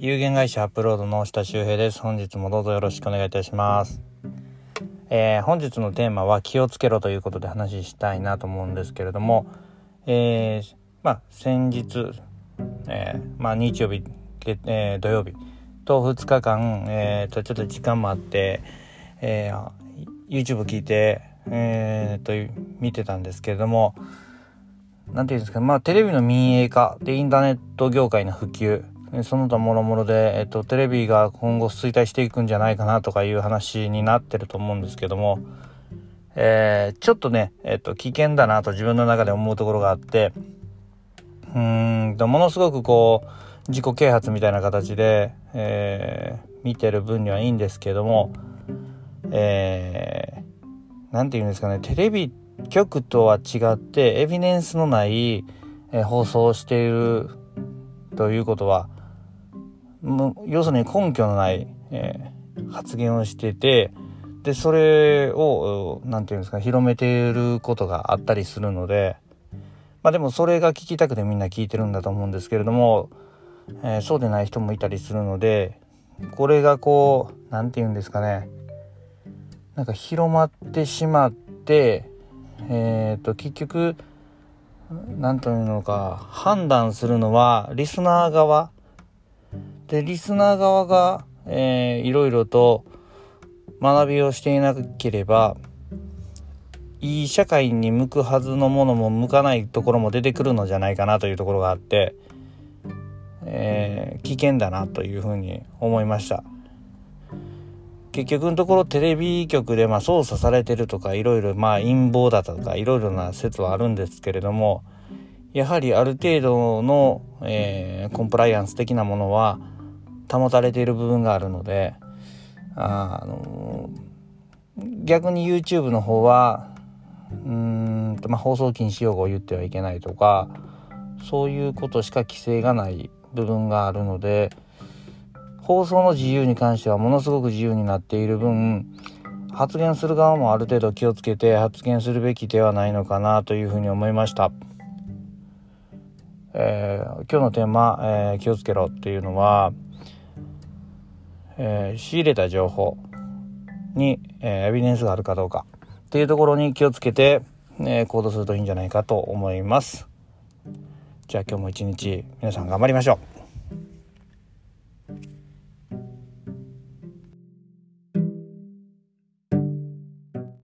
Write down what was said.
有限会社アップロードの下周平です。本日もどうぞよろしくお願いいたします。えー、本日のテーマは気をつけろということで話したいなと思うんですけれども、えー、まあ先日、えー、まあ日曜日、えー、土曜日と2日間、えー、とちょっと時間もあって、えー、YouTube 聞いて、えー、と見てたんですけれども何て言うんですかまあテレビの民営化でインターネット業界の普及その他もろもろで、えっと、テレビが今後衰退していくんじゃないかなとかいう話になってると思うんですけども、えー、ちょっとね、えっと、危険だなと自分の中で思うところがあって、うんと、ものすごくこう、自己啓発みたいな形で、えー、見てる分にはいいんですけども、えー、なんて言うんですかね、テレビ局とは違って、エビデンスのない、えー、放送をしているということは、要するに根拠のない、えー、発言をしててでそれを何て言うんですか広めていることがあったりするのでまあでもそれが聞きたくてみんな聞いてるんだと思うんですけれども、えー、そうでない人もいたりするのでこれがこう何て言うんですかねなんか広まってしまってえっ、ー、と結局何というのか判断するのはリスナー側で、リスナー側が、えー、いろいろと学びをしていなければ、いい社会に向くはずのものも向かないところも出てくるのじゃないかなというところがあって、えー、危険だなというふうに思いました。結局のところテレビ局でまあ操作されてるとかいろいろまあ陰謀だとかいろいろな説はあるんですけれどもやはりある程度の、えー、コンプライアンス的なものは保たれている部分があるのであの逆に YouTube の方はうんと、まあ、放送禁止用語を言ってはいけないとかそういうことしか規制がない部分があるので放送の自由に関してはものすごく自由になっている分発言する側もある程度気をつけて発言するべきではないのかなというふうに思いました。えー、今日のテーマ、えー、気をつけろっていうのはえー、仕入れた情報に、えー、エビデンスがあるかどうかっていうところに気をつけて、えー、行動するといいんじゃないかと思います。じゃあ今日も一日皆さん頑張りましょう。